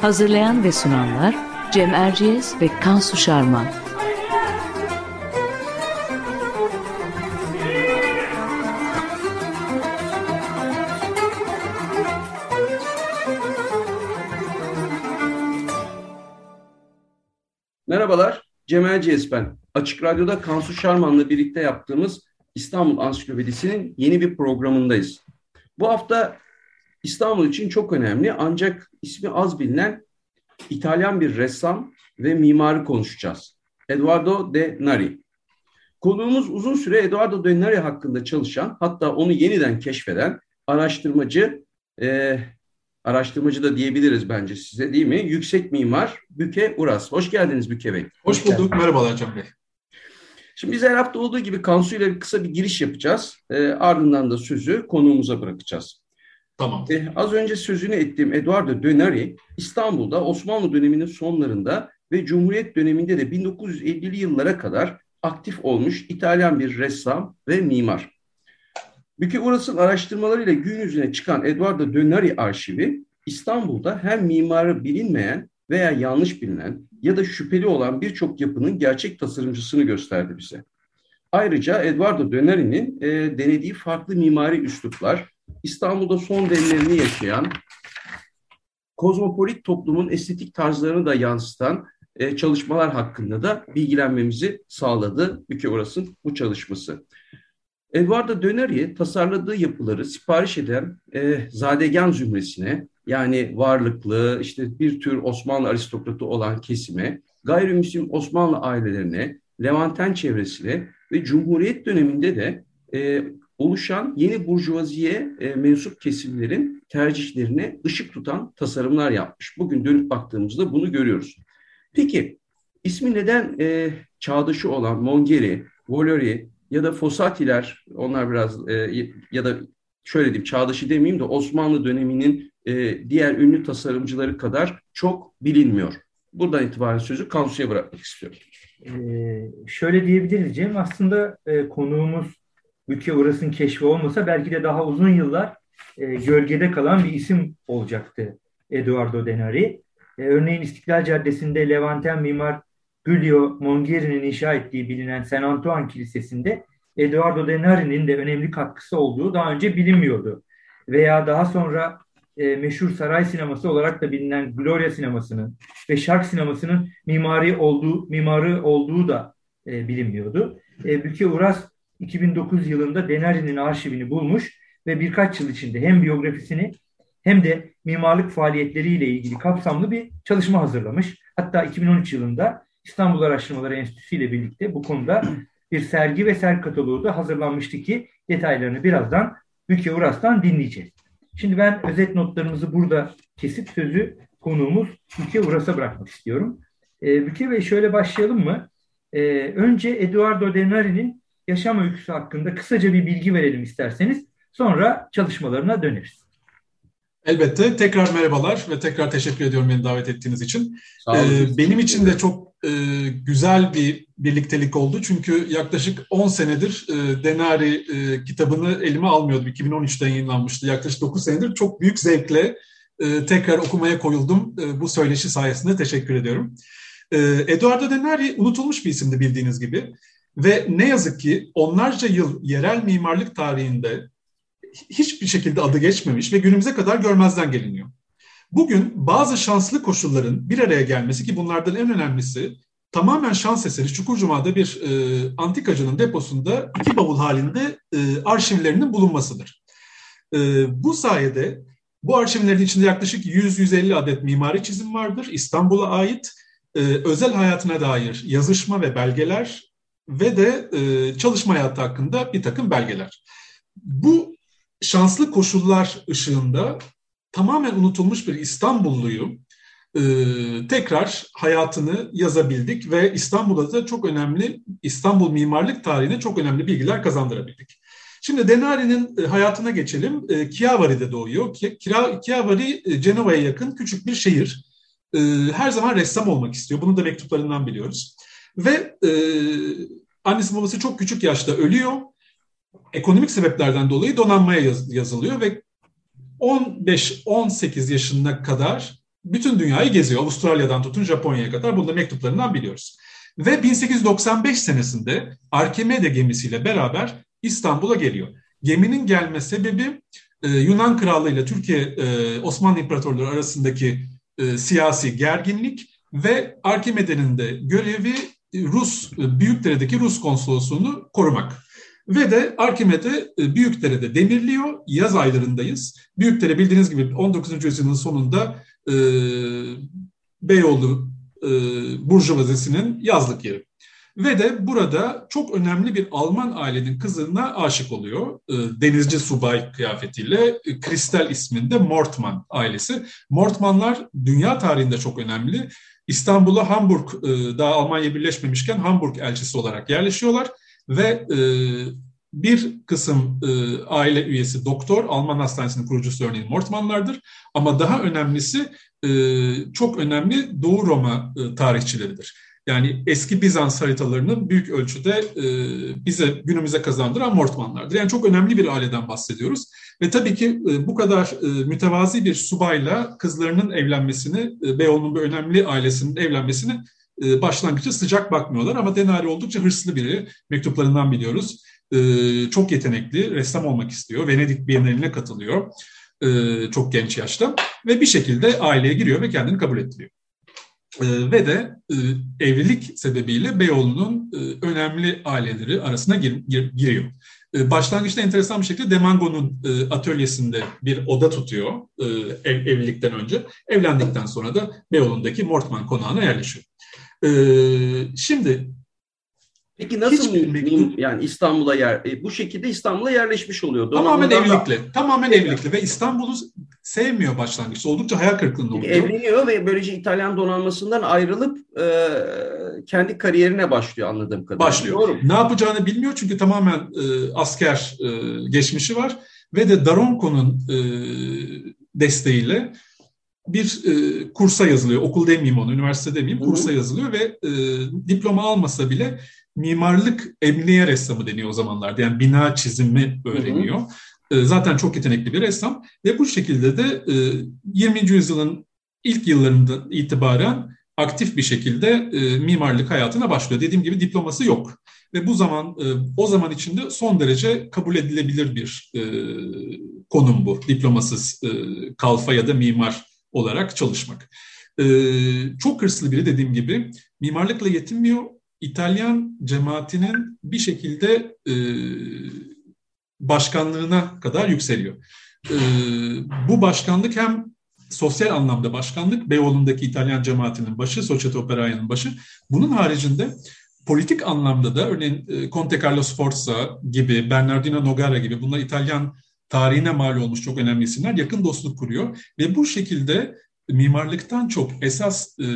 Hazırlayan ve sunanlar Cem Erciyes ve Kansu Şarman. Merhabalar, Cem Erciyes ben. Açık Radyo'da Kansu Şarman'la birlikte yaptığımız İstanbul Ansiklopedisi'nin yeni bir programındayız. Bu hafta İstanbul için çok önemli ancak ismi az bilinen İtalyan bir ressam ve mimarı konuşacağız. Eduardo de Nari. Konuğumuz uzun süre Eduardo de Nari hakkında çalışan hatta onu yeniden keşfeden araştırmacı, e, araştırmacı da diyebiliriz bence size değil mi? Yüksek mimar Büke Uras. Hoş geldiniz Büke Bey. Hoş bulduk. Merhabalar Can Bey. Şimdi biz her hafta olduğu gibi Kansu ile kısa bir giriş yapacağız. E, ardından da sözü konuğumuza bırakacağız. Tamam. E, az önce sözünü ettiğim Eduardo Dönari İstanbul'da Osmanlı döneminin sonlarında ve Cumhuriyet döneminde de 1950'li yıllara kadar aktif olmuş İtalyan bir ressam ve mimar. Büke Uras'ın araştırmalarıyla gün yüzüne çıkan Eduardo Dönari arşivi İstanbul'da hem mimarı bilinmeyen veya yanlış bilinen ya da şüpheli olan birçok yapının gerçek tasarımcısını gösterdi bize. Ayrıca Eduardo Dönari'nin e, denediği farklı mimari üsluplar, İstanbul'da son demlerini yaşayan, kozmopolit toplumun estetik tarzlarını da yansıtan e, çalışmalar hakkında da bilgilenmemizi sağladı Büke Uras'ın bu çalışması. Eduardo Döneri tasarladığı yapıları sipariş eden e, Zadegan zümresine yani varlıklı işte bir tür Osmanlı aristokratı olan kesime, gayrimüslim Osmanlı ailelerine, Levanten çevresine ve Cumhuriyet döneminde de e, oluşan yeni burjuvaziye e, mensup kesimlerin tercihlerine ışık tutan tasarımlar yapmış. Bugün dönüp baktığımızda bunu görüyoruz. Peki ismi neden e, çağdaşı olan Mongeri, Volori ya da Fossatiler, onlar biraz e, ya da şöyle diyeyim çağdaşı demeyeyim de Osmanlı döneminin e, diğer ünlü tasarımcıları kadar çok bilinmiyor. Buradan itibaren sözü Kansu'ya bırakmak istiyorum. Ee, şöyle diyebiliriz Cem, aslında e, konuğumuz ülke orasının keşfi olmasa belki de daha uzun yıllar e, gölgede kalan bir isim olacaktı Eduardo Denari. E, örneğin İstiklal Caddesi'nde Levanten mimar Giulio Mongeri'nin inşa ettiği bilinen San Antoine Kilisesi'nde Eduardo Denari'nin de önemli katkısı olduğu daha önce bilinmiyordu. Veya daha sonra e, meşhur saray sineması olarak da bilinen Gloria sinemasının ve şark sinemasının mimari olduğu mimarı olduğu da e, bilinmiyordu. E, Büke Uras 2009 yılında Denari'nin arşivini bulmuş ve birkaç yıl içinde hem biyografisini hem de mimarlık faaliyetleriyle ilgili kapsamlı bir çalışma hazırlamış. Hatta 2013 yılında İstanbul Araştırmaları Enstitüsü ile birlikte bu konuda bir sergi ve sergi kataloğu da hazırlanmıştı ki detaylarını birazdan Büke Uras'tan dinleyeceğiz. Şimdi ben özet notlarımızı burada kesip sözü konuğumuz Büke Uras'a bırakmak istiyorum. E, Büke Bey şöyle başlayalım mı? E, önce Eduardo Denari'nin yaşam öyküsü hakkında kısaca bir bilgi verelim isterseniz. Sonra çalışmalarına döneriz. Elbette. Tekrar merhabalar ve tekrar teşekkür ediyorum beni davet ettiğiniz için. Ee, benim için de çok e, güzel bir birliktelik oldu. Çünkü yaklaşık 10 senedir e, Denari e, kitabını elime almıyordum. 2013'te yayınlanmıştı. Yaklaşık 9 senedir çok büyük zevkle e, tekrar okumaya koyuldum. E, bu söyleşi sayesinde teşekkür ediyorum. E, Eduardo Denari unutulmuş bir isimdi bildiğiniz gibi. Ve ne yazık ki onlarca yıl yerel mimarlık tarihinde hiçbir şekilde adı geçmemiş ve günümüze kadar görmezden geliniyor. Bugün bazı şanslı koşulların bir araya gelmesi ki bunlardan en önemlisi tamamen şans eseri Çukurcuma'da bir e, antikacının deposunda iki bavul halinde e, arşivlerinin bulunmasıdır. E, bu sayede bu arşivlerin içinde yaklaşık 100-150 adet mimari çizim vardır. İstanbul'a ait e, özel hayatına dair yazışma ve belgeler ve de e, çalışma hayatı hakkında bir takım belgeler. Bu şanslı koşullar ışığında tamamen unutulmuş bir İstanbulluyu e, tekrar hayatını yazabildik ve İstanbul'da da çok önemli, İstanbul mimarlık tarihine çok önemli bilgiler kazandırabildik. Şimdi Denari'nin e, hayatına geçelim. E, Chiavari'de doğuyor. Chiavari, e, Cenova'ya yakın küçük bir şehir. E, her zaman ressam olmak istiyor. Bunu da mektuplarından biliyoruz. Ve annesi babası çok küçük yaşta ölüyor. Ekonomik sebeplerden dolayı donanmaya yaz, yazılıyor ve 15-18 yaşına kadar bütün dünyayı geziyor. Avustralya'dan tutun Japonya'ya kadar bunu da mektuplarından biliyoruz. Ve 1895 senesinde Arkemede gemisiyle beraber İstanbul'a geliyor. Geminin gelme sebebi e, Yunan Krallığı ile Türkiye e, Osmanlı İmparatorluğu arasındaki e, siyasi gerginlik ve Arkimede'nin de görevi Rus e, Büyükdere'deki Rus konsolosluğunu korumak. Ve de Arkimede e, Büyükdere'de demirliyor. Yaz aylarındayız. Büyükdere bildiğiniz gibi 19. yüzyılın sonunda e, Beyoğlu e, Burjuvazisi'nin yazlık yeri. Ve de burada çok önemli bir Alman ailenin kızına aşık oluyor. E, denizci subay kıyafetiyle Kristel isminde Mortman ailesi. Mortmanlar dünya tarihinde çok önemli. İstanbul'a Hamburg, e, daha Almanya birleşmemişken Hamburg elçisi olarak yerleşiyorlar. Ve e, bir kısım e, aile üyesi doktor, Alman hastanesinin kurucusu örneğin Mortmanlardır. Ama daha önemlisi çok önemli Doğu Roma tarihçileridir. Yani eski Bizans haritalarının büyük ölçüde e, bize günümüze kazandıran Mortmanlardır. Yani çok önemli bir aileden bahsediyoruz. Ve tabii ki e, bu kadar e, mütevazi bir subayla kızlarının evlenmesini, e, Beyoğlu'nun bu önemli ailesinin evlenmesini e, başlangıçta sıcak bakmıyorlar. Ama Denari oldukça hırslı biri. Mektuplarından biliyoruz. E, çok yetenekli, ressam olmak istiyor. Venedik Bienali'ne katılıyor e, çok genç yaşta. Ve bir şekilde aileye giriyor ve kendini kabul ettiriyor. E, ve de e, evlilik sebebiyle Beyoğlu'nun e, önemli aileleri arasına gir, gir, giriyor. E, başlangıçta enteresan bir şekilde Demango'nun atölyesinde bir oda tutuyor ev, evlilikten önce. Evlendikten sonra da Beyoğlu'ndaki Mortman konağına yerleşiyor. Şimdi Peki nasıl mektup, yani İstanbul'a yer e, bu şekilde İstanbul'a yerleşmiş oluyor. Tamamen evlilikle. Da... Tamamen evlilikle ve İstanbul'u sevmiyor başlangıçta. Oldukça hayal kırıklığında oluyor. Evleniyor ve böylece İtalyan donanmasından ayrılıp e, kendi kariyerine başlıyor anladığım kadarıyla. Başlıyor. Doğru. Ne yapacağını bilmiyor çünkü tamamen e, asker e, geçmişi var ve de Daronco'nun e, desteğiyle bir e, kursa yazılıyor. Okul demeyeyim onu, üniversite demeyeyim, kursa yazılıyor ve e, diploma almasa bile mimarlık emniye ressamı deniyor o zamanlarda. Yani bina çizimi öğreniyor. Hı hı. E, zaten çok yetenekli bir ressam ve bu şekilde de e, 20. yüzyılın ilk yıllarından itibaren aktif bir şekilde e, mimarlık hayatına başlıyor. Dediğim gibi diploması yok. Ve bu zaman e, o zaman içinde son derece kabul edilebilir bir e, konum bu. Diplomasız e, kalfa ya da mimar olarak çalışmak. E, çok hırslı biri dediğim gibi mimarlıkla yetinmiyor İtalyan cemaatinin bir şekilde e, başkanlığına kadar yükseliyor. E, bu başkanlık hem sosyal anlamda başkanlık, Beyoğlu'ndaki İtalyan cemaatinin başı, Societe Operaia'nın başı. Bunun haricinde politik anlamda da örneğin e, Conte Carlo Sforza gibi, Bernardino Nogara gibi bunlar İtalyan tarihine mal olmuş çok önemli isimler yakın dostluk kuruyor. Ve bu şekilde mimarlıktan çok esas e,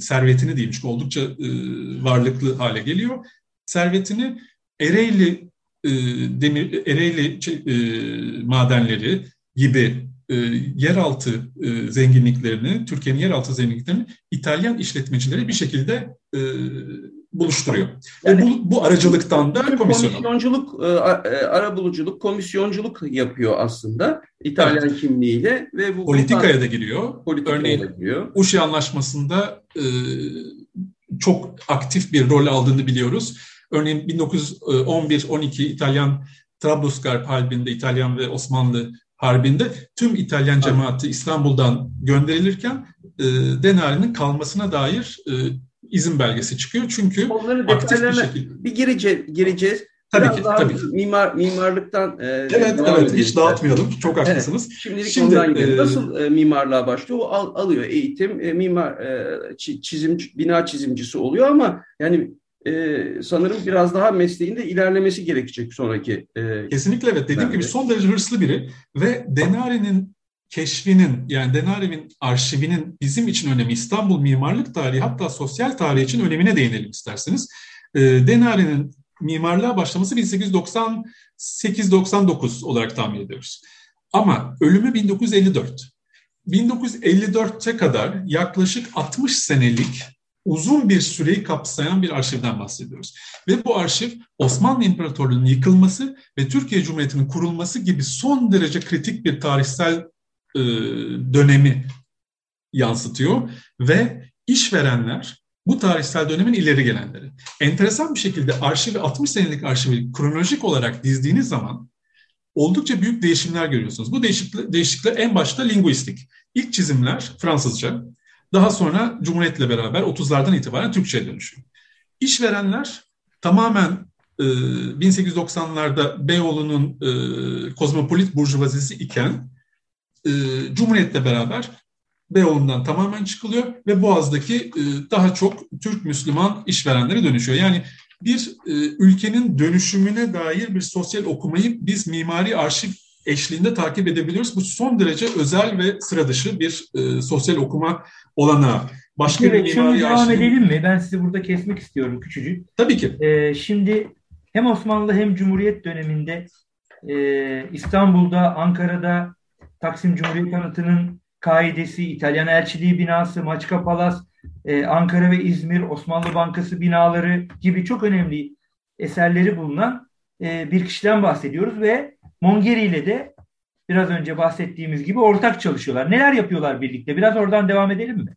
servetini diyeyim çünkü oldukça e, varlıklı hale geliyor. Servetini Ereğli e, demir Ereğli e, madenleri gibi e, yeraltı e, zenginliklerini, Türkiye'nin yeraltı zenginliklerini İtalyan işletmecileri bir şekilde e, buluşturuyor. Yani, Ve bu, bu aracılıktan da komisyon komisyonculuk, e, e, arabuluculuk, komisyonculuk yapıyor aslında İtalyan evet. kimliğiyle ve bu politikaya da giriyor. Politikaya Örneğin da giriyor. Uşi Anlaşması'nda e, çok aktif bir rol aldığını biliyoruz. Örneğin 1911-12 İtalyan Trablusgarp Harbi'nde İtalyan ve Osmanlı Harbi'nde tüm İtalyan cemaati İstanbul'dan gönderilirken e, Denari'nin kalmasına dair e, izin belgesi çıkıyor. Çünkü Onların aktif bir şekilde. Bir gireceğiz. gireceğiz. Tabii Biraz ki, tabii ki. Mimar, mimarlıktan e, Evet, evet. Hiç dağıtmayalım. Çok haklısınız. Evet. Şimdilik Şimdi, ondan gidelim. E, Nasıl e, mimarlığa başlıyor? O al, alıyor eğitim. E, mimar e, çizim bina çizimcisi oluyor ama yani e, sanırım biraz daha mesleğinde ilerlemesi gerekecek sonraki. E, Kesinlikle evet. Dediğim gibi son derece hırslı biri ve Denari'nin keşfinin yani Denari'nin arşivinin bizim için önemi İstanbul mimarlık tarihi hatta sosyal tarihi için önemine değinelim isterseniz. E, mimarlığa başlaması 1898-99 olarak tahmin ediyoruz. Ama ölümü 1954. 1954'te kadar yaklaşık 60 senelik uzun bir süreyi kapsayan bir arşivden bahsediyoruz. Ve bu arşiv Osmanlı İmparatorluğu'nun yıkılması ve Türkiye Cumhuriyeti'nin kurulması gibi son derece kritik bir tarihsel e, dönemi yansıtıyor ve işverenler bu tarihsel dönemin ileri gelenleri. Enteresan bir şekilde arşivi 60 senelik arşivi kronolojik olarak dizdiğiniz zaman oldukça büyük değişimler görüyorsunuz. Bu değişiklikler, en başta linguistik. İlk çizimler Fransızca, daha sonra Cumhuriyet'le beraber 30'lardan itibaren Türkçe'ye dönüşüyor. İşverenler tamamen e, 1890'larda Beyoğlu'nun e, kozmopolit burjuvazisi iken e, Cumhuriyet'le beraber Beyoğlu'ndan tamamen çıkılıyor ve Boğaz'daki e, daha çok Türk Müslüman işverenlere dönüşüyor. Yani bir e, ülkenin dönüşümüne dair bir sosyal okumayı biz mimari arşiv eşliğinde takip edebiliyoruz. Bu son derece özel ve sıra dışı bir e, sosyal okuma olanağı. Başka evet, bir mimari devam arşiv... edelim mi? Ben sizi burada kesmek istiyorum küçücük. Tabii ki. E, şimdi hem Osmanlı hem Cumhuriyet döneminde e, İstanbul'da, Ankara'da Taksim Cumhuriyet Anıtı'nın kaidesi, İtalyan Elçiliği binası, Maçka Palas, e, Ankara ve İzmir, Osmanlı Bankası binaları gibi çok önemli eserleri bulunan e, bir kişiden bahsediyoruz ve Mongeri ile de biraz önce bahsettiğimiz gibi ortak çalışıyorlar. Neler yapıyorlar birlikte? Biraz oradan devam edelim mi?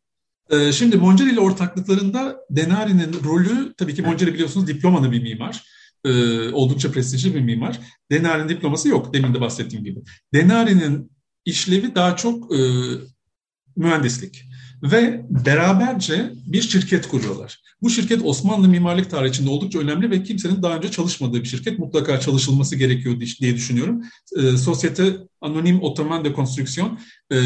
Ee, şimdi Mongeri ile ortaklıklarında Denari'nin rolü, tabii ki Mongeri biliyorsunuz diplomalı bir mimar. Ee, oldukça prestijli bir mimar. Denari'nin diploması yok, demin de bahsettiğim gibi. Denari'nin işlevi daha çok e, mühendislik ve beraberce bir şirket kuruyorlar. Bu şirket Osmanlı mimarlık tarihi içinde oldukça önemli ve kimsenin daha önce çalışmadığı bir şirket. Mutlaka çalışılması gerekiyor diye düşünüyorum. E, Sosyete Anonim Otoman de Konstrüksiyon, e,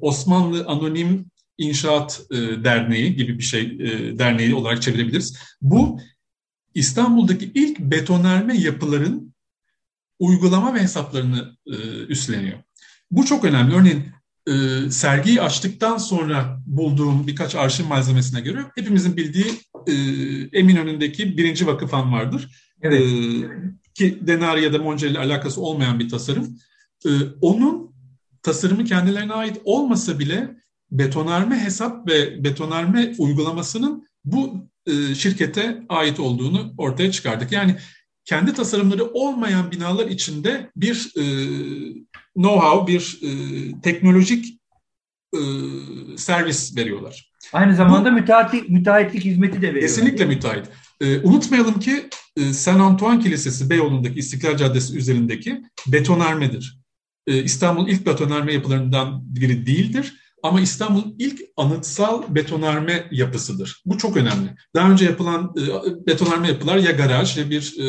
Osmanlı Anonim İnşaat e, Derneği gibi bir şey e, derneği olarak çevirebiliriz. Bu İstanbul'daki ilk betonarme yapıların uygulama ve hesaplarını e, üstleniyor. Bu çok önemli. Örneğin e, sergiyi açtıktan sonra bulduğum birkaç arşiv malzemesine göre hepimizin bildiği e, Eminönü'ndeki birinci vakıfhan vardır. Evet. E, ki Denari ya da Monca ile alakası olmayan bir tasarım. E, onun tasarımı kendilerine ait olmasa bile betonarme hesap ve betonarme uygulamasının bu e, şirkete ait olduğunu ortaya çıkardık. Yani kendi tasarımları olmayan binalar içinde bir e, know-how, bir e, teknolojik e, servis veriyorlar. Aynı zamanda Bu, müteahhitlik, müteahhitlik hizmeti de veriyorlar. Kesinlikle müteahhit. E, unutmayalım ki e, Saint Antoine Kilisesi Beyoğlu'ndaki İstiklal Caddesi üzerindeki betonarmedir. E, İstanbul'un ilk betonarme yapılarından biri değildir. Ama İstanbul'un ilk anıtsal betonarme yapısıdır. Bu çok önemli. Daha önce yapılan e, betonarme yapılar ya garaj ya bir e,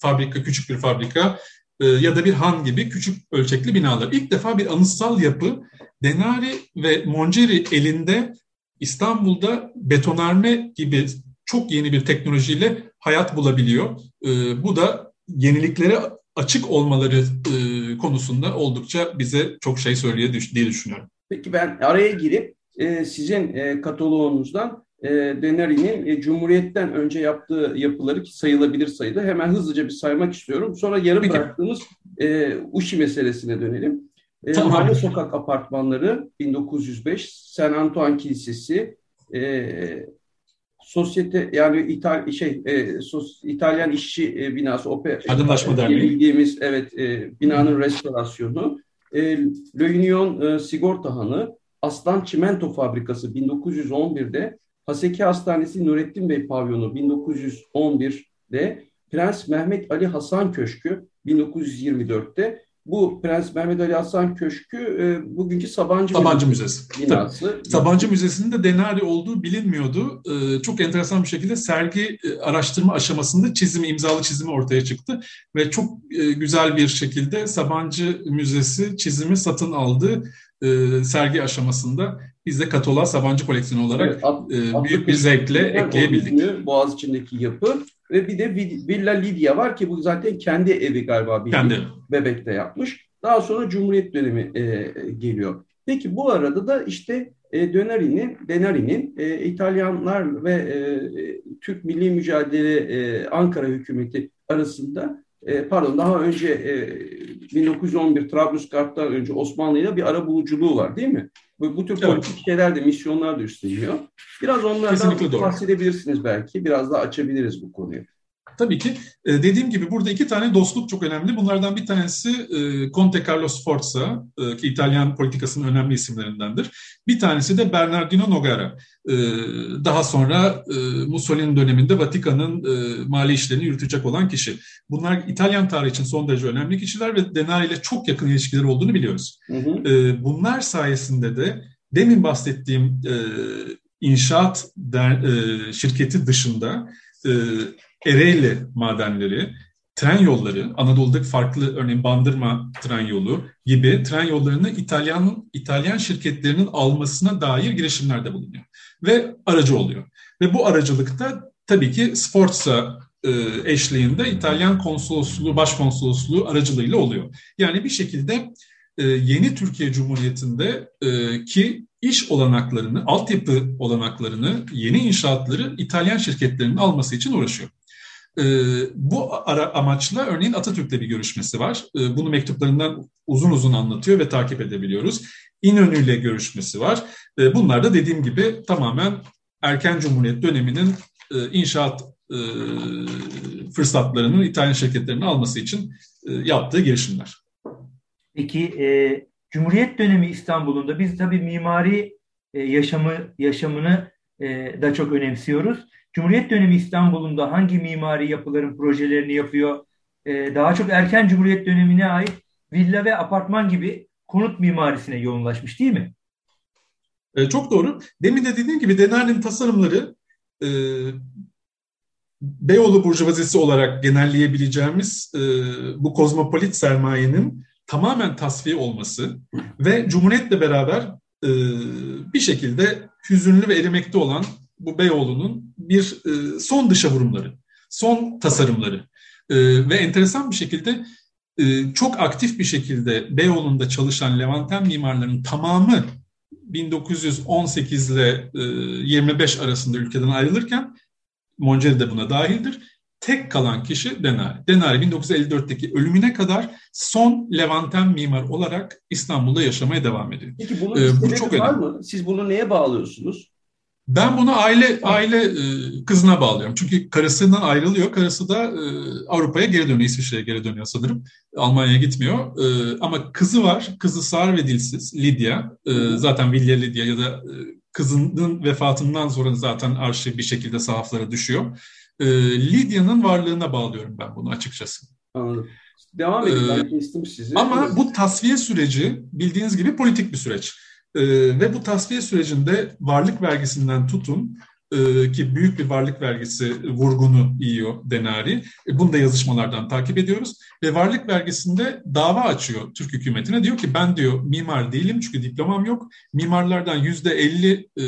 fabrika, küçük bir fabrika ya da bir han gibi küçük ölçekli binalar. İlk defa bir anıtsal yapı Denari ve Monceri elinde İstanbul'da betonarme gibi çok yeni bir teknolojiyle hayat bulabiliyor. E, bu da yeniliklere açık olmaları e, konusunda oldukça bize çok şey söylüyor diye düşünüyorum. Peki ben araya girip e, sizin e, kataloğunuzdan e, Deneri'nin e, Cumhuriyet'ten önce yaptığı yapıları ki sayılabilir sayıda hemen hızlıca bir saymak istiyorum. Sonra yarım Peki. bıraktığımız e, Uşi meselesine dönelim. E, tamam. Mahalle Sokak Apartmanları 1905, San Antoine Kilisesi, e, sosyete yani İtal şey e, sos, İtalyan işçi e, binası opera Aydınlaşma Derneği bildiğimiz evet e, binanın restorasyonu e, Le Union e, Sigorta Hanı Aslan Çimento Fabrikası 1911'de Haseki Hastanesi Nurettin Bey Pavyonu 1911'de Prens Mehmet Ali Hasan Köşkü 1924'te bu Prens Mehmet Ali Hasan Köşkü e, bugünkü Sabancı, Sabancı Müzesi. Binası. Tabii. Sabancı Müzesi'nin de Denari olduğu bilinmiyordu. E, çok enteresan bir şekilde sergi e, araştırma aşamasında çizimi, imzalı çizimi ortaya çıktı. Ve çok e, güzel bir şekilde Sabancı Müzesi çizimi satın aldı e, sergi aşamasında biz de Katola Sabancı koleksiyonu olarak evet, at, e, büyük bir zevkle ekleyebildik. Boğaz içindeki yapı ve bir de Villa Lidya var ki bu zaten kendi evi galiba bir kendi. Bebek'te yapmış. Daha sonra Cumhuriyet dönemi e, geliyor. Peki bu arada da işte e, Döneri'nin, Denari'nin e, İtalyanlar ve e, Türk Milli Mücadele e, Ankara hükümeti arasında e, pardon daha önce e, 1911 Trablusgarp'tan önce Osmanlı ile bir ara buluculuğu var değil mi? Bu, bu tür evet. politik şeyler de misyonlar da üstleniyor. Biraz onlardan bahsedebilirsiniz belki. Biraz daha açabiliriz bu konuyu. Tabii ki. E, dediğim gibi burada iki tane dostluk çok önemli. Bunlardan bir tanesi e, Conte Carlo Sforza e, ki İtalyan politikasının önemli isimlerindendir. Bir tanesi de Bernardino Nogara. Daha sonra Mussolini döneminde Vatikan'ın mali işlerini yürütecek olan kişi. Bunlar İtalyan tarihi için son derece önemli kişiler ve Denari ile çok yakın ilişkileri olduğunu biliyoruz. Hı hı. Bunlar sayesinde de demin bahsettiğim inşaat şirketi dışında Ereğli madenleri, tren yolları, Anadolu'daki farklı örneğin Bandırma tren yolu gibi tren yollarını İtalyan İtalyan şirketlerinin almasına dair girişimlerde bulunuyor ve aracı oluyor. Ve bu aracılıkta tabii ki Sforza e, eşliğinde İtalyan konsolosluğu, başkonsolosluğu aracılığıyla oluyor. Yani bir şekilde e, yeni Türkiye Cumhuriyeti'nde e, ki iş olanaklarını, altyapı olanaklarını, yeni inşaatları İtalyan şirketlerinin alması için uğraşıyor. E, bu ara, amaçla örneğin Atatürk'le bir görüşmesi var. E, bunu mektuplarından uzun uzun anlatıyor ve takip edebiliyoruz. İnönü'yle görüşmesi var. E, bunlar da dediğim gibi tamamen erken Cumhuriyet döneminin e, inşaat e, fırsatlarının İtalyan şirketlerinin alması için e, yaptığı girişimler. Peki e, Cumhuriyet dönemi İstanbul'unda biz tabii mimari e, yaşamı yaşamını e, da çok önemsiyoruz. Cumhuriyet dönemi İstanbul'unda hangi mimari yapıların projelerini yapıyor? E, daha çok erken Cumhuriyet dönemine ait villa ve apartman gibi konut mimarisine yoğunlaşmış değil mi? E, çok doğru. Demin de dediğim gibi Denar'ın tasarımları e, Beyoğlu Burjuvazisi olarak genelleyebileceğimiz e, bu kozmopolit sermayenin tamamen tasfiye olması ve Cumhuriyet'le beraber e, bir şekilde hüzünlü ve erimekte olan bu Beyoğlu'nun bir e, son dışa vurumları, son tasarımları e, ve enteresan bir şekilde e, çok aktif bir şekilde Beyoğlu'nda çalışan Levanten mimarların tamamı 1918 ile e, 25 arasında ülkeden ayrılırken Monceli de buna dahildir. Tek kalan kişi Denari. Denari 1954'teki ölümüne kadar son Levanten mimar olarak İstanbul'da yaşamaya devam ediyor. Peki bunun ee, bu çok var önemli. mı? Siz bunu neye bağlıyorsunuz? Ben bunu aile aile e, kızına bağlıyorum. Çünkü karısından ayrılıyor. Karısı da e, Avrupa'ya geri dönüyor. İsviçre'ye geri dönüyor sanırım. Almanya'ya gitmiyor. E, ama kızı var. Kızı sağır ve dilsiz. Lydia. Zaten Vilya Lydia ya da kızının vefatından sonra zaten arşiv bir şekilde sahaflara düşüyor. Lydia'nın varlığına bağlıyorum ben bunu açıkçası. Anladım. Devam edin. Ben kestim sizi. Ama bu tasfiye süreci bildiğiniz gibi politik bir süreç. E, ve bu tasfiye sürecinde varlık vergisinden tutun e, ki büyük bir varlık vergisi vurgunu yiyor Denari. E, bunu da yazışmalardan takip ediyoruz. Ve varlık vergisinde dava açıyor Türk hükümetine. Diyor ki ben diyor mimar değilim çünkü diplomam yok. Mimarlardan yüzde elli e,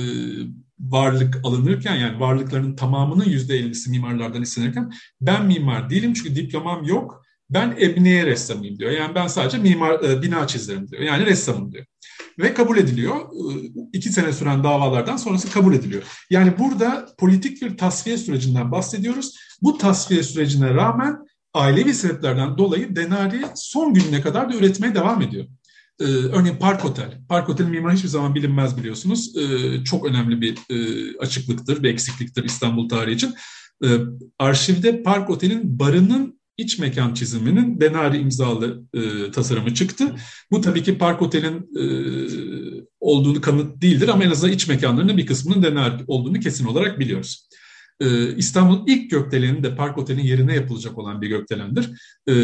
varlık alınırken yani varlıkların tamamının yüzde ellisi mimarlardan istenirken ben mimar değilim çünkü diplomam yok. Ben ebniye ressamıyım diyor. Yani ben sadece mimar e, bina çizerim diyor. Yani ressamım diyor ve kabul ediliyor. İki sene süren davalardan sonrası kabul ediliyor. Yani burada politik bir tasfiye sürecinden bahsediyoruz. Bu tasfiye sürecine rağmen ailevi sebeplerden dolayı Denari son gününe kadar da üretmeye devam ediyor. Ee, örneğin Park Otel. Park Otel'in mimarı hiçbir zaman bilinmez biliyorsunuz. Ee, çok önemli bir e, açıklıktır, bir eksikliktir İstanbul tarihi için. Ee, arşivde Park Otel'in barının iç mekan çiziminin Denari imzalı e, tasarımı çıktı. Bu tabii ki Park Otel'in e, olduğunu kanıt değildir ama en azından iç mekanlarının bir kısmının Denari olduğunu kesin olarak biliyoruz. e, İstanbul'un ilk gökdeleni de Park Otel'in yerine yapılacak olan bir gökdelendir. E,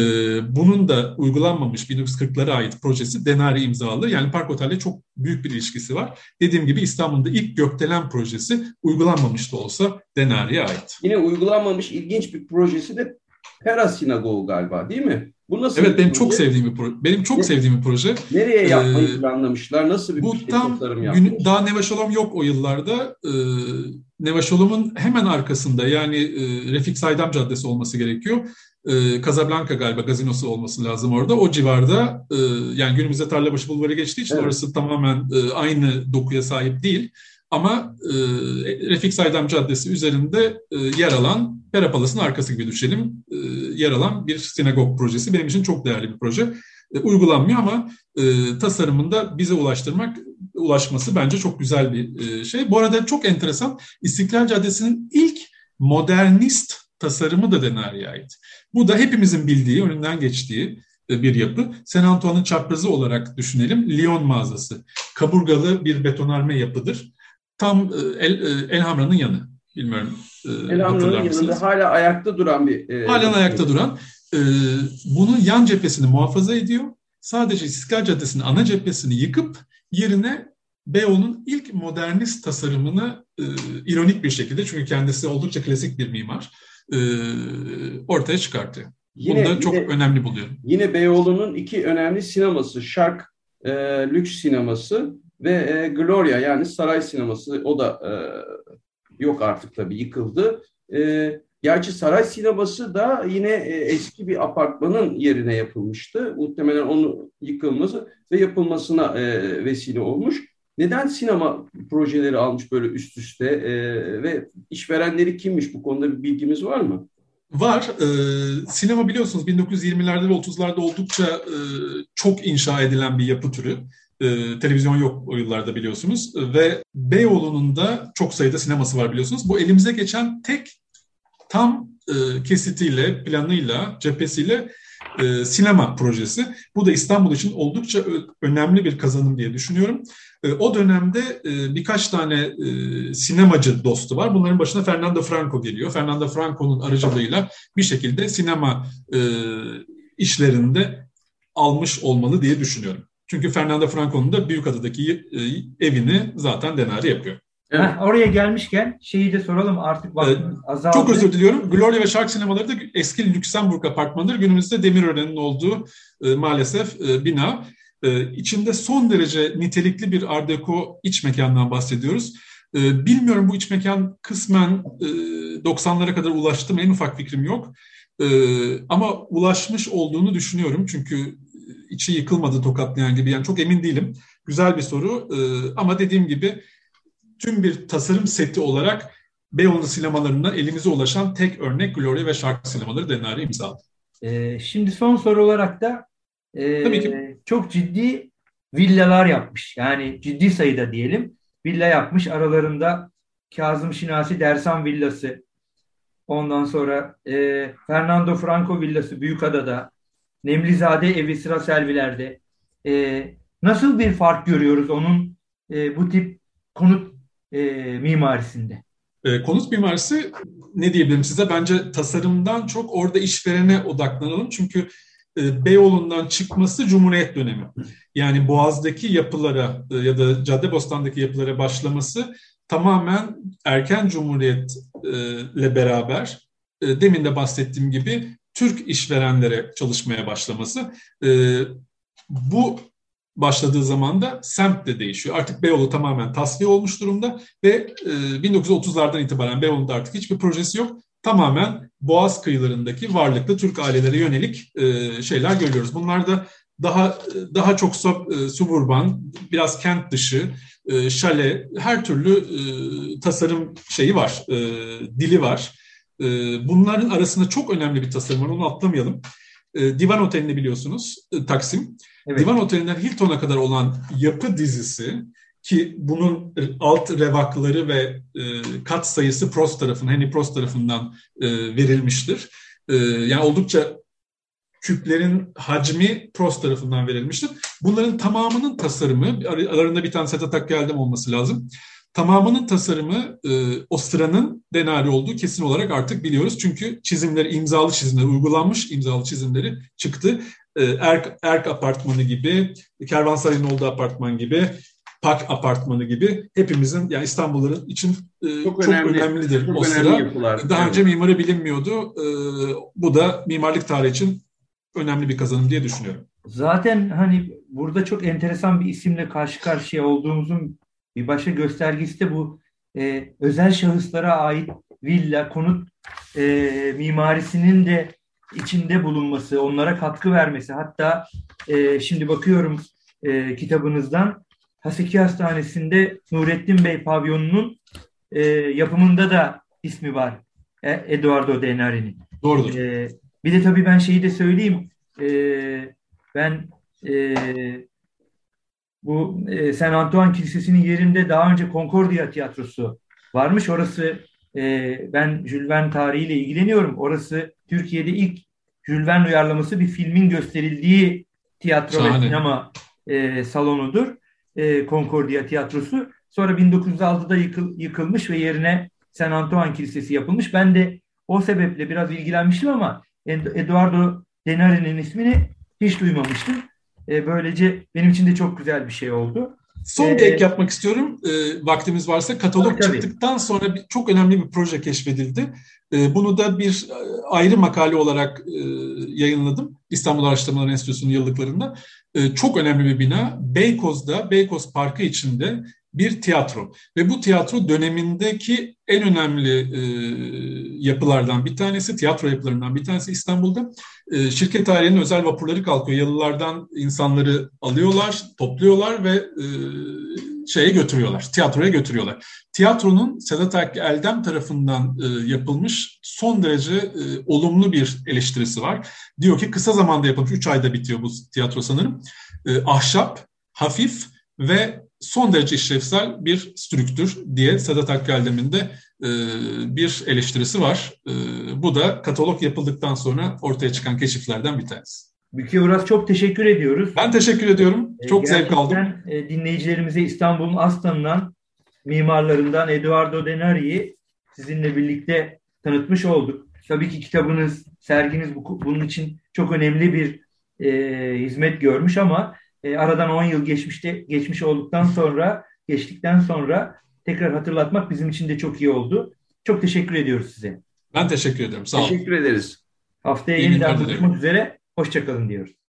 bunun da uygulanmamış 1940'lara ait projesi Denari imzalı. Yani Park Otel'le çok büyük bir ilişkisi var. Dediğim gibi İstanbul'da ilk gökdelen projesi uygulanmamış da olsa Denari'ye ait. Yine uygulanmamış ilginç bir projesi de Pera Sinagogu galiba değil mi? Bu nasıl evet benim çok sevdiğim bir proje. Benim çok ne, sevdiğim bir proje. Nereye yapmayı ee, planlamışlar? Nasıl bir bu şey tam? Gün, daha Nevaşolom yok o yıllarda. Ee, Nevaşolom'un hemen arkasında yani e, Refik Saydam Caddesi olması gerekiyor. Ee, Casablanca galiba gazinosu olması lazım orada. O civarda e, yani günümüzde Tarlabaşı Bulvarı geçtiği için evet. orası tamamen e, aynı dokuya sahip değil. Ama e, Refik Saydam Caddesi üzerinde e, yer alan, Pera Palas'ın arkası gibi düşelim, e, yer alan bir sinagog projesi. Benim için çok değerli bir proje. E, uygulanmıyor ama e, tasarımında bize ulaştırmak, ulaşması bence çok güzel bir e, şey. Bu arada çok enteresan, İstiklal Caddesi'nin ilk modernist tasarımı da Denari'ye ait. Bu da hepimizin bildiği, önünden geçtiği e, bir yapı. Sen Antoine'ın çaprazı olarak düşünelim. Lyon mağazası. Kaburgalı bir betonarme yapıdır tam e, El, e, Elhamra'nın yanı. Bilmiyorum. E, Elhamra'nın yanında hala ayakta duran bir... E, Halen ayakta duran. E, bunun yan cephesini muhafaza ediyor. Sadece İstiklal Caddesi'nin ana cephesini yıkıp yerine Beyoğlu'nun ilk modernist tasarımını e, ironik bir şekilde çünkü kendisi oldukça klasik bir mimar e, ortaya çıkartıyor. Yine, Bunu da çok yine, önemli buluyorum. Yine Beyoğlu'nun iki önemli sineması, Şark e, Lüks Sineması ve e, Gloria yani saray sineması o da e, yok artık tabii yıkıldı. E, gerçi saray sineması da yine e, eski bir apartmanın yerine yapılmıştı. Muhtemelen onun yıkılması ve yapılmasına e, vesile olmuş. Neden sinema projeleri almış böyle üst üste e, ve işverenleri kimmiş bu konuda bir bilgimiz var mı? Var. E, sinema biliyorsunuz 1920'lerde ve 30'larda oldukça e, çok inşa edilen bir yapı türü. E, televizyon yok o yıllarda biliyorsunuz ve Beyoğlu'nun da çok sayıda sineması var biliyorsunuz. Bu elimize geçen tek tam e, kesitiyle, planıyla, cephesiyle e, sinema projesi. Bu da İstanbul için oldukça önemli bir kazanım diye düşünüyorum. E, o dönemde e, birkaç tane e, sinemacı dostu var. Bunların başına Fernando Franco geliyor. Fernando Franco'nun aracılığıyla bir şekilde sinema e, işlerinde almış olmalı diye düşünüyorum. Çünkü Fernando Franco'nun da Büyükada'daki e, evini zaten Denari yapıyor. Evet. Heh, oraya gelmişken şeyi de soralım artık vaktimiz ee, azaldı. Çok özür diliyorum. Gloria ve Shark sinemaları da eski Lüksemburg apartmanıdır. Günümüzde Demirören'in olduğu e, maalesef e, bina. E, içinde son derece nitelikli bir Art Deco iç mekandan bahsediyoruz. E, bilmiyorum bu iç mekan kısmen e, 90'lara kadar ulaştı mı en ufak fikrim yok. E, ama ulaşmış olduğunu düşünüyorum. Çünkü içi yıkılmadı tokatlayan gibi. Yani çok emin değilim. Güzel bir soru e, ama dediğim gibi tüm bir tasarım seti olarak Beyoğlu sinemalarından elimize ulaşan tek örnek Gloria ve şarkı sinemaları Denari imzaladı. Ee, şimdi son soru olarak da e, Tabii ki. çok ciddi villalar yapmış. Yani ciddi sayıda diyelim villa yapmış. Aralarında Kazım Şinasi Dersan Villası, ondan sonra e, Fernando Franco Villası Büyükada'da, Nemlizade evi sıra Selviler'de. E, nasıl bir fark görüyoruz onun e, bu tip konut e, mimarisinde? E, konut mimarisi ne diyebilirim size? Bence tasarımdan çok orada işverene odaklanalım. Çünkü e, Beyoğlu'ndan çıkması Cumhuriyet dönemi. Yani Boğaz'daki yapılara e, ya da Caddebostan'daki yapılara başlaması tamamen erken Cumhuriyet'le beraber e, demin de bahsettiğim gibi Türk işverenlere çalışmaya başlaması. E, bu başladığı zaman da semt de değişiyor. Artık Beyoğlu tamamen tasfiye olmuş durumda ve e, 1930'lardan itibaren Beyoğlu'nda artık hiçbir projesi yok. Tamamen Boğaz kıyılarındaki varlıklı Türk ailelere yönelik e, şeyler görüyoruz. Bunlar da daha daha çok sub, e, suburban, biraz kent dışı, e, şale, her türlü e, tasarım şeyi var, e, dili var. Ee, bunların arasında çok önemli bir tasarım var, onu atlamayalım. Ee, Divan Oteli'ni biliyorsunuz, e, Taksim. Evet. Divan Oteli'nden Hilton'a kadar olan yapı dizisi ki bunun alt revakları ve e, kat sayısı Prost tarafından, Henry Prost tarafından e, verilmiştir. Yani oldukça küplerin hacmi Prost tarafından verilmiştir. Bunların tamamının tasarımı, aralarında bir tane Setatak geldim olması lazım tamamının tasarımı e, o sıranın Denari olduğu kesin olarak artık biliyoruz. Çünkü çizimleri, imzalı çizimler, uygulanmış imzalı çizimleri çıktı. E, Erk, Erk apartmanı gibi, Kervansaray'ın olduğu apartman gibi, Pak apartmanı gibi hepimizin yani İstanbul'un için e, çok, çok önemli, önemlidir çok o sıra. Yapılar. Daha evet. önce mimarı bilinmiyordu. E, bu da mimarlık tarihi için önemli bir kazanım diye düşünüyorum. Zaten hani burada çok enteresan bir isimle karşı karşıya olduğumuzun bir başka göstergesi de bu e, özel şahıslara ait villa, konut e, mimarisinin de içinde bulunması, onlara katkı vermesi. Hatta e, şimdi bakıyorum e, kitabınızdan Haseki Hastanesi'nde Nurettin Bey pavyonunun e, yapımında da ismi var. E, Eduardo Denari'nin. Doğrudur. E, bir de tabii ben şeyi de söyleyeyim. E, ben e, bu e, Saint Antoine Kilisesi'nin yerinde daha önce Concordia Tiyatrosu varmış. Orası e, ben Jules Verne tarihiyle ilgileniyorum. Orası Türkiye'de ilk Jules Verne uyarlaması bir filmin gösterildiği tiyatro Şahane. ve sinema e, salonudur. E, Concordia Tiyatrosu. Sonra 1906'da yıkıl, yıkılmış ve yerine Saint Antoine Kilisesi yapılmış. Ben de o sebeple biraz ilgilenmiştim ama Eduardo Denari'nin ismini hiç duymamıştım. E, böylece benim için de çok güzel bir şey oldu. Son bir ee, ek yapmak istiyorum. E, vaktimiz varsa katalog tabii, çıktıktan sonra bir, çok önemli bir proje keşfedildi. E, bunu da bir e, ayrı makale olarak e, yayınladım. İstanbul Araştırmalar Enstitüsü'nün yıllıklarında. E, çok önemli bir bina. Beykoz'da, Beykoz Parkı içinde bir tiyatro. Ve bu tiyatro dönemindeki en önemli e, yapılardan bir tanesi, tiyatro yapılarından bir tanesi İstanbul'da. E, şirket tarihinin özel vapurları kalkıyor. Yalılardan insanları alıyorlar, topluyorlar ve e, şeye götürüyorlar, tiyatroya götürüyorlar. Tiyatronun Sedat Hakkı Eldem tarafından e, yapılmış son derece e, olumlu bir eleştirisi var. Diyor ki kısa zamanda yapılmış, 3 ayda bitiyor bu tiyatro sanırım. E, ahşap, hafif ve son derece işlevsel bir strüktür diye Sedat Akgeldem'in de e, bir eleştirisi var. E, bu da katalog yapıldıktan sonra ortaya çıkan keşiflerden bir tanesi. Bülke Uras çok teşekkür ediyoruz. Ben teşekkür ediyorum. E, çok Gerçekten, zevk aldım. E, dinleyicilerimize İstanbul'un aslanından, mimarlarından Eduardo Denari'yi sizinle birlikte tanıtmış olduk. Tabii ki kitabınız, serginiz bu, bunun için çok önemli bir e, hizmet görmüş ama e, aradan 10 yıl geçmişte geçmiş olduktan sonra geçtikten sonra tekrar hatırlatmak bizim için de çok iyi oldu. Çok teşekkür ediyoruz size. Ben teşekkür ederim. Sağ olun. Teşekkür ederiz. Haftaya yeniden buluşmak üzere. Hoşçakalın diyoruz.